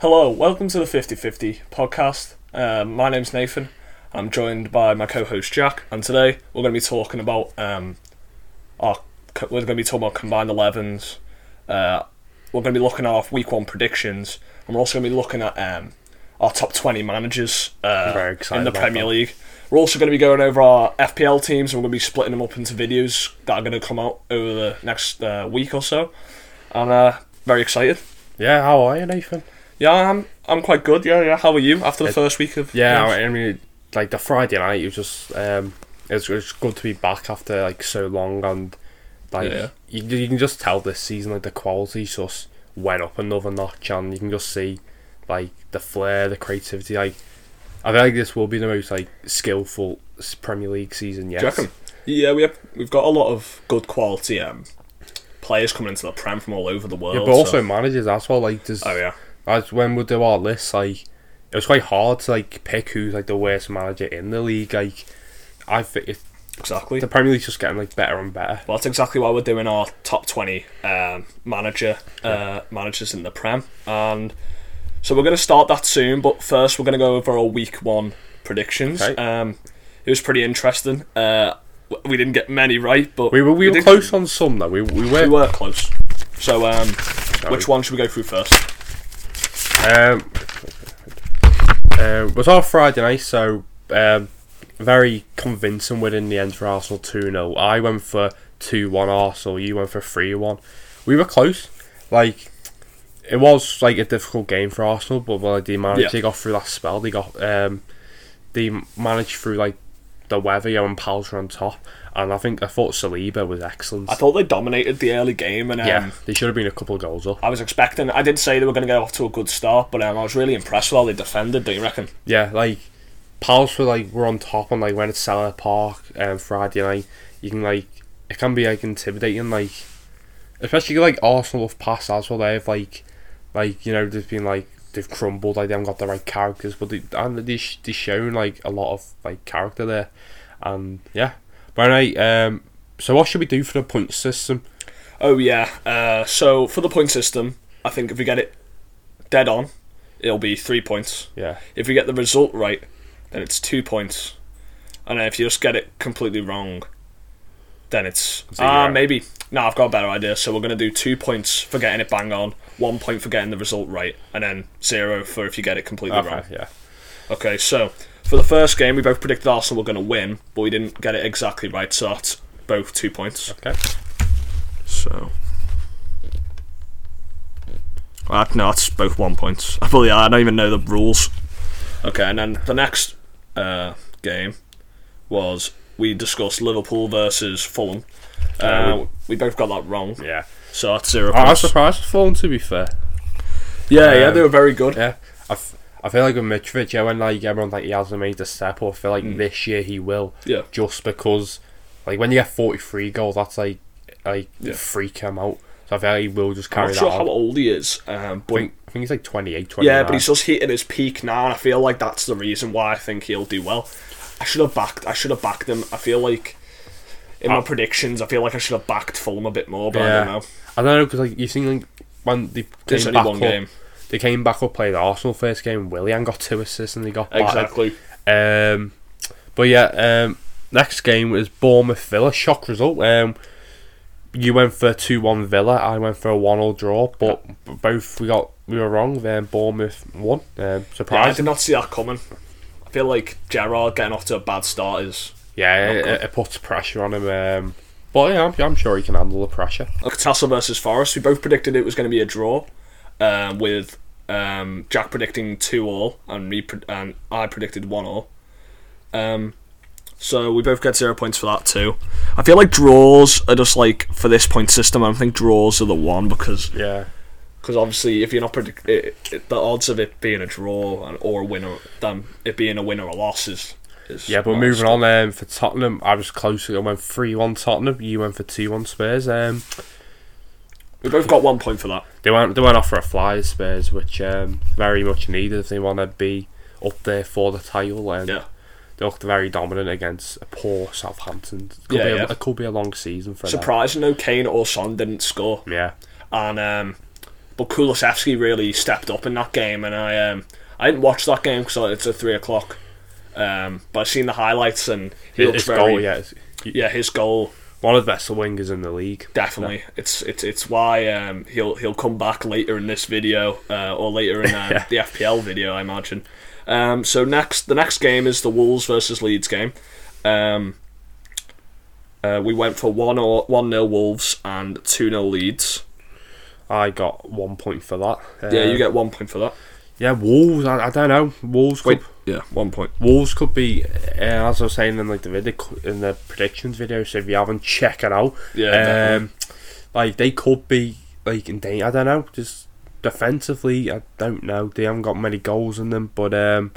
Hello, welcome to the 50-50 podcast. Um, my name's Nathan. I'm joined by my co-host Jack, and today we're going to be talking about um, our we're going to be talking about combined 11s. Uh, we're going to be looking at our week one predictions, and we're also going to be looking at um, our top 20 managers uh, in the Premier that. League. We're also going to be going over our FPL teams, and we're going to be splitting them up into videos that are going to come out over the next uh, week or so. And uh, very excited. Yeah, how are you, Nathan? Yeah, I'm I'm quite good. Yeah, yeah. How are you after the It- first week of Yeah, games? I mean, like the Friday night, it was just um, it was, good to be back after like so long, and like Yeah. you, you can just tell this season like the quality just went up another notch, and you can just see like the flair, the creativity. Like I feel like this will be the most like skillful Premier League season yet. Do you? Yeah, we have we've got a lot of good quality um, players coming into the prem from all over the world. Yeah, but also so- managers as well. Like, there's, oh yeah, as when we do our lists, like it was quite hard to like pick who's like the worst manager in the league. Like, I think it, exactly. the Premier League's just getting like better and better. Well, that's exactly why we're doing our top twenty um, manager uh, managers in the prem, and so we're going to start that soon. But first, we're going to go over our week one predictions. Okay. Um, it was pretty interesting. Uh, we didn't get many right, but We were we, were close on some though. We we were. We were close. So, um, which one should we go through first? Um, uh, it was our Friday night, so um, very convincing win in the end for Arsenal 2 0. I went for 2 1 Arsenal, you went for 3 1. We were close. Like, it was like a difficult game for Arsenal, but well, they managed Yeah. they got through that spell. They got um, they managed through like the weather, you know, and Pals were on top. And I think I thought Saliba was excellent. I thought they dominated the early game, and um, yeah, they should have been a couple of goals up. I was expecting. I did say they were going to get off to a good start, but um, I was really impressed with how they defended. Do you reckon? Yeah, like Pals were like were on top and like when it's Selhurst Park um, Friday night. You can like it can be like intimidating, like especially like Arsenal have passed as well. They've like like you know they've been like they've crumbled, like they haven't got the right characters, but they and they sh- they shown like a lot of like character there, and yeah. But anyway, um, so what should we do for the point system? Oh yeah. Uh, so for the point system, I think if we get it dead on, it'll be three points. Yeah, If we get the result right, then it's two points. And if you just get it completely wrong, then it's ah maybe. No, I've got a better idea. So we're gonna do two points for getting it bang on, one point for getting the result right, and then zero for if you get it completely okay, wrong. yeah. Okay, so for the first game, we both predicted Arsenal were going to win, but we didn't get it exactly right, so that's both two points. Okay. So. Uh, no, that's both one points. I believe I don't even know the rules. Okay, and then the next uh, game was we discussed Liverpool versus Fulham. Uh, we both got that wrong, Yeah. so that's zero I was surprised with Fulham to be fair. Yeah, yeah, Um, they were very good. Yeah, I, f- I feel like with Mitrovic, yeah, when like everyone like he hasn't made the step up, I feel like Mm. this year he will. Yeah. Just because, like when you get forty three goals, that's like like Yeah. freak him out. So I feel like he will just carry I'm not that sure on. how old he is, um, I but think, I think he's like 28, 29. Yeah, but he's just hitting his peak now, and I feel like that's the reason why I think he'll do well. I should have backed. I should have backed him. I feel like in my Oh. predictions, I feel like I should have backed Fulham a bit more, but I Yeah. don't know. I don't know because like you seen like when they There's came only back one up, game. they came back up played Arsenal first game. Willian got two assists and they got battered. Exactly. Um, but yeah, um, next game was Bournemouth Villa. Shock result. Um, you went for two one Villa. I went for a one all draw. But both we got we were wrong. Then Bournemouth won. Um, Yeah, I did not see that coming. I feel like Gerrard getting off to a bad start is. Yeah, it, it puts pressure on him. Um, but yeah, I'm, I'm sure he can handle the pressure. Like Tassel versus Forest, we both predicted it was going to be a draw, um, with um, Jack predicting two all and me pre- and I predicted one all. Um, so we both get zero points for that too. I feel like draws are just like for this point system. I don't think draws are the one because Yeah, because obviously if you're not predict it, it, the odds of it being a draw and, or a winner than it being a win or a loss is. is yeah. But moving on um, for Tottenham, I was close. I went three one Tottenham. You went for two one Spurs. Um, We both got one point for that. they went they went off for a fly Spurs, which um, very much needed if they want to be up there for the title. Yeah. They looked very dominant against a poor Southampton. It could, Yeah, be, a, yeah. it could be a long season for them. Surprising, no Kane or Son didn't score. Yeah, and um, but Kulusevski really stepped up in that game, and I um, I didn't watch that game because it's at three o'clock. Um, but I've seen the highlights, and he His looks very goal, yeah, yeah his goal one of the best wingers in the league. definitely. It's it's it's why um, he'll he'll come back later in this video uh, or later in um, Yeah. the FPL video, I imagine. Um, so next the next game is the Wolves versus Leeds game. Um, uh, we went for one or one nil Wolves and two 0 Leeds. I got one point for that. Yeah, Uh, you get one point for that. Yeah, Wolves. I, I don't know. Wolves. Could, Wait, yeah, one point. Wolves could be, uh, as I was saying in like the video in the predictions video. So if you haven't, check it out. Yeah, um, like they could be like in danger. I don't know. Just defensively, I don't know. They haven't got many goals in them. But um,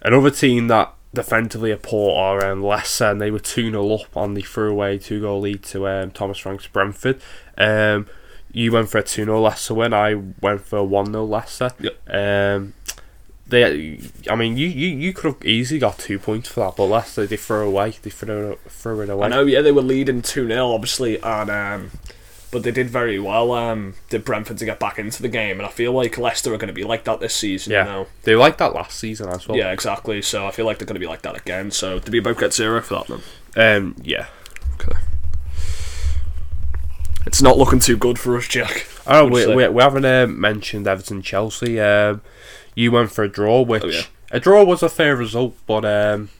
another team that defensively are poor are um, Leicester, and they were two 0 up on the throwaway two goal lead to um, Thomas Frank's Brentford. Um, you went for a two 0 Leicester win. I went for a one 0 Leicester. Yep. Um, they, I mean, you, you, you could have easily got two points for that, but Leicester they throw away, they throw throw it away. I know, yeah, they were leading 2 0, obviously, and um, but they did very well. Um, did Brentford to get back into the game, and I feel like Leicester are going to be like that this season. Yeah. You know? They were like that last season as well. Yeah, exactly. So I feel like they're going to be like that again. So did we both get zero for that then? Um, yeah. Okay. It's not looking too good for us, Jack. Oh, we, we, we haven't uh, mentioned Everton Chelsea. Um, you went for a draw, which Oh, yeah. a draw was a fair result, but um,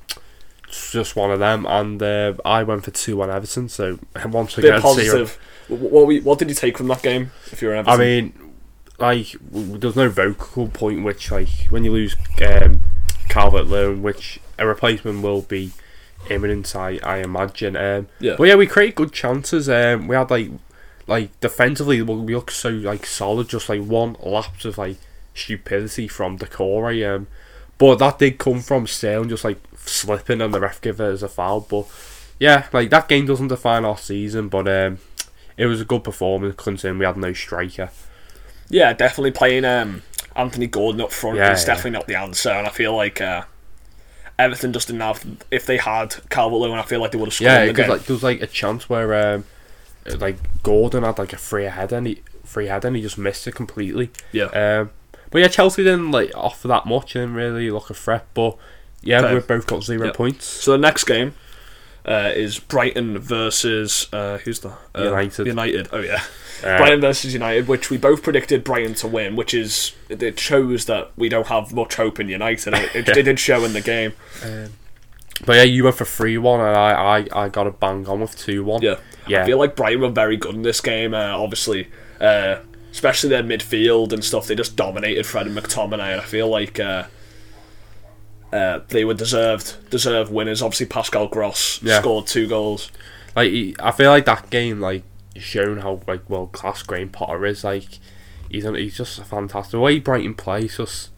just one of them. And uh, I went for two on Everton. So once again, zero. positive. Wh- What, we, what did you take from that game? If you're an Everton, I mean, like there's no vocal point which like when you lose um, Calvert Lewin, which a replacement will be imminent. I I imagine. Um, Yeah. But yeah, we created good chances. Um, we had like like defensively, we we looked so like solid. Just like one lapse of like stupidity from Doucouré. Um, but that did come from Sterling just like slipping and the ref gave it as a foul. But yeah, like that game doesn't define our season, but um, it was a good performance considering we had no striker. yeah, definitely playing um, Anthony Gordon up front Yeah, is yeah. definitely not the answer. And I feel like uh, Everton just didn't have. If they had Calvert Lewin, I feel like they would have scored Yeah, because like there was like a chance where um, like Gordon had like a free head and he free head and he just missed it completely. yeah. Um, but yeah, Chelsea didn't like offer that much and really look a threat. But yeah, Okay. we both got zero Yeah. points. So the next game uh, is Brighton versus uh, who's the uh, United. United. Oh yeah, Uh, Brighton versus United, which we both predicted Brighton to win, which is it shows that we don't have much hope in United. It, it, it did show in the game. But yeah, you went for three one and I, I, I got a bang on with two one. Yeah, Yeah. I feel like Brighton were very good in this game. Uh, obviously, uh, especially their midfield and stuff. They just dominated Fred and McTominay, and I feel like. Uh, they were deserved deserved winners. Obviously, Pascal Gross Yeah. scored two goals. Like he, I feel like that game like shown how like world class Graham Potter is. Like he's he's just a fantastic the way Brighton plays just.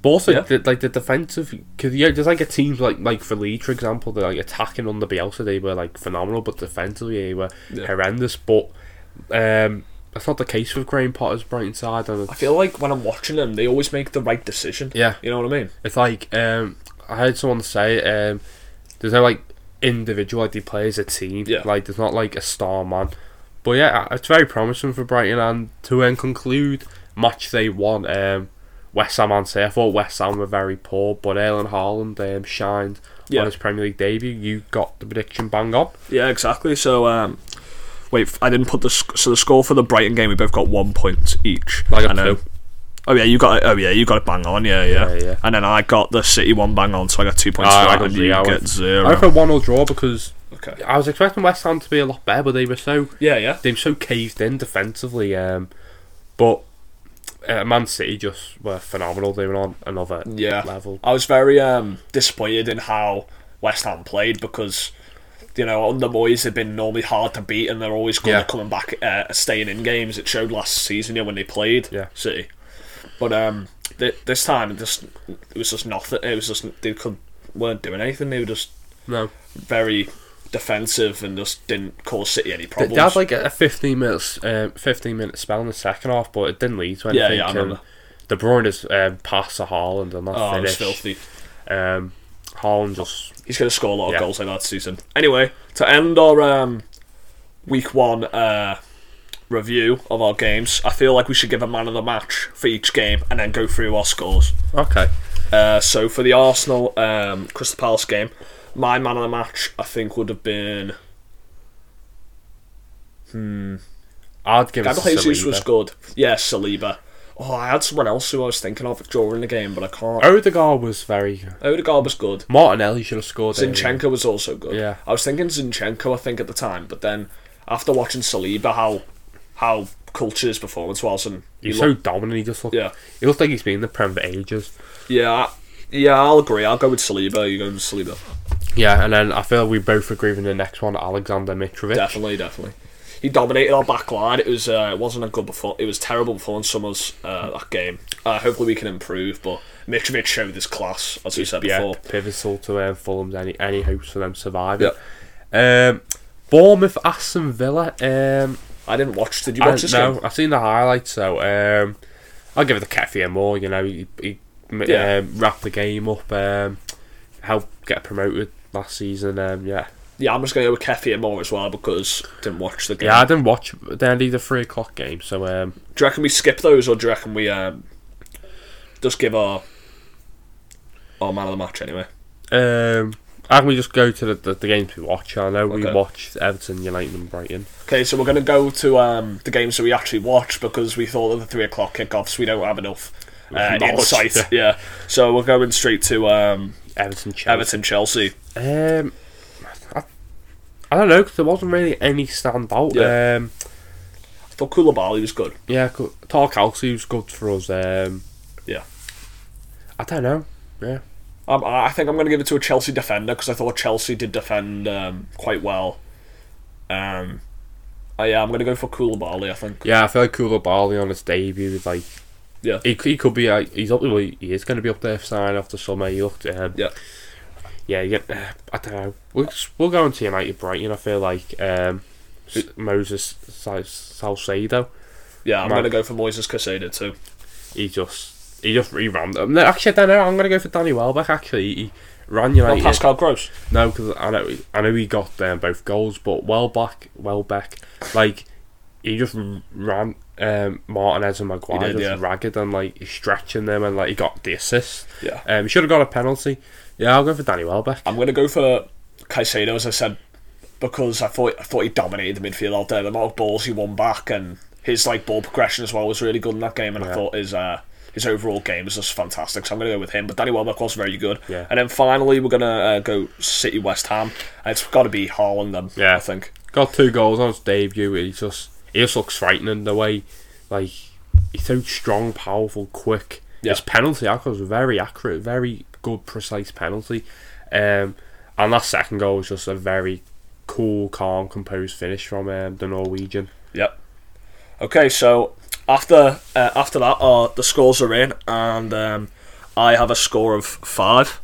But also, Yeah. the, like the defensive, because yeah, there's like a team like like for Leeds, for example, they're like attacking under Bielsa, they were like phenomenal, but defensively they were Yeah. horrendous. But um, that's not the case with Graham Potter's Brighton side, and I feel like when I'm watching them, they always make the right decision. yeah, You know what I mean? it's like um, I heard someone say um, there's no like individual like they play as a team. Yeah. Like there's not like a star man. But yeah, it's very promising for Brighton and to then conclude match they won. Um, West Ham and say I thought West Ham were very poor, but Erling Haaland um, shined Yeah. on his Premier League debut. You got the prediction bang on. Yeah, exactly. So, um, wait, I didn't put the sc- so the score for the Brighton game. We both got one point each. I got two. Oh yeah, you got it. Oh yeah, you got it bang on. Yeah, yeah. Yeah, yeah. And then I got the City one bang on, so I got two points. For I that, got and zero. you I get zero. I went for a one 0 draw because okay. I was expecting West Ham to be a lot better, but they were so Yeah, yeah. they were so caved in defensively. Um, but uh, Man City just were phenomenal. They were on another Yeah. level. I was very um, disappointed in how West Ham played because you know under Moyes they've been normally hard to beat and they're always good Yeah. at coming back, uh, staying in games. It showed last season, yeah, when they played Yeah. City. But um, th- this time it just it was just nothing. It was just they could weren't doing anything. They were just No, very defensive and just didn't cause City any problems. they had like a fifteen minutes, um, fifteen minute spell in the second half, but it didn't lead to anything. yeah, I Um, remember. De Bruyne's um, pass to Haaland and that oh, it was finish. filthy. Um, Haaland just He's going to score a lot of Yeah. goals like that season. Anyway, to end our um, week one uh, review of our games, I feel like we should give a man of the match for each game and then go through our scores. Okay. Uh, so for the Arsenal um, Crystal Palace game, my man of the match I think would have been Hmm. I'd give it to Gabriel Jesus Saliba. was good. Yeah, Saliba. Oh, I had someone else who I was thinking of during the game, but I can't. Odegaard was very. Good. Odegaard was good. Martinelli should have scored. Zinchenko was also good. Yeah. I was thinking Zinchenko, I think, at the time, but then after watching Saliba, how how cultured his performance was, and he He's looked, so dominant. He just looked. yeah, He looks like he's been in the Prem for ages. yeah, yeah. I'll agree. I'll go with Saliba. You go with Saliba. Yeah, and then I feel we both agree with the next one, Alexander Mitrovic. Definitely, definitely. He dominated our back line. It was uh, it wasn't a good before. It was terrible performance from us uh, that game. Uh, hopefully we can improve, but Mitrovic showed his class as we said yeah, before. pivotal to um, Fulham's any any hopes for them surviving. Yeah. Um, Bournemouth, Aston Villa. Um, I didn't watch. Did you I, watch this no, game? I've seen the highlights. So um, I'll give it to Kiefer Moore. You know, he, he Yeah. um, wrapped the game up. Um, helped get promoted last season. Um, yeah, Yeah, I'm just going to go with Kiefer Moore as well because didn't watch the game. yeah. I didn't watch the end of the three o'clock game. So um, Do you reckon we skip those, or do you reckon we um, just give our our man of the match anyway? um, I can we just go to the, the, the games we watch. I know we Okay. watched Everton, United, and Brighton. Okay, so we're going to go to um, the games that we actually watched because we thought of the three o'clock kickoffs. We don't have enough uh, insight. yeah. So we're going straight to um, Everton, Chelsea. Everton Chelsea. Um, I, I don't know because there wasn't really any stand out. Yeah. Um, I thought Koulibaly was good. yeah, Tarkowski was good for us. Um, Yeah. I don't know. Yeah, Um, I I think I'm going to give it to a Chelsea defender because I thought Chelsea did defend um, quite well. Um, uh, yeah, I'm going to go for Koulibaly. I think. yeah. I feel like Koulibaly on his debut was like, Yeah. he, he could be. Uh, he's up. He is going to be up there for sign after summer. He looked. Um, Yeah. Yeah, you get, uh, I don't know. We'll, we'll go into United Brighton. I feel like um, Moses Sal- Salcedo. Yeah, I'm going to go for Moises Caicedo too. He just he just he ran. No, actually, I don't know. I'm gonna go for Danny Welbeck. Actually, he ran Not United. Pascal Gross. No, because I know I know he got um, both goals, but Welbeck, Welbeck, like he just ran um, Martinez and Maguire did, just yeah. ragged and like he's stretching them and like he got the assist. Yeah. Um, he should have got a penalty. Yeah, I'll go for Danny Welbeck. I'm going to go for Caicedo, as I said, because I thought I thought he dominated the midfield out there. The amount of balls he won back and his like ball progression as well was really good in that game. And I thought his uh, his overall game was just fantastic. So I'm going to go with him. But Danny Welbeck was very good. Yeah. And then finally we're going to uh, go City West Ham. It's got to be Haaland then. Yeah. I think. Got two goals on his debut. He just he just looks frightening the way like he's so strong, powerful, quick. Yeah. His penalty I was very accurate, very good, precise penalty. Um, and that second goal was just a very cool, calm, composed finish from um, the Norwegian. Yep. Okay, so after uh, after that, uh, the scores are in, and um, I have a score of five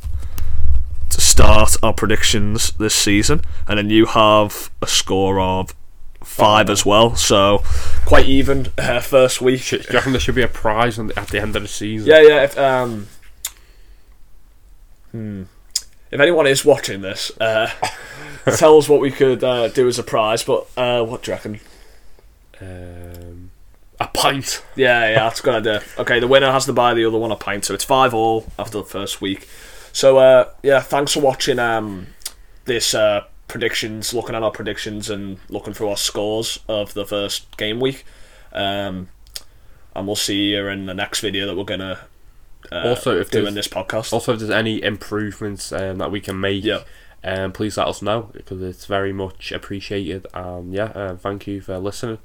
to start our predictions this season, and then you have a score of five as well. So quite even uh, first week. Do you reckon there should be a prize on the, at the end of the season? Yeah, yeah. If, um, hmm. If anyone is watching this, uh, tell us what we could uh, do as a prize. But uh, what do you reckon? Um, a pint. Yeah, yeah, that's a good idea. Okay, the winner has to buy the other one a pint, so it's five all after the first week. So, uh, yeah, thanks for watching um, this uh, predictions, looking at our predictions and looking through our scores of the first game week. Um, and we'll see you in the next video that we're gonna uh, Also, if do in this podcast. Also, if there's any improvements um, that we can make, Yeah. um, please let us know because it's very much appreciated. And yeah, um, thank you for listening.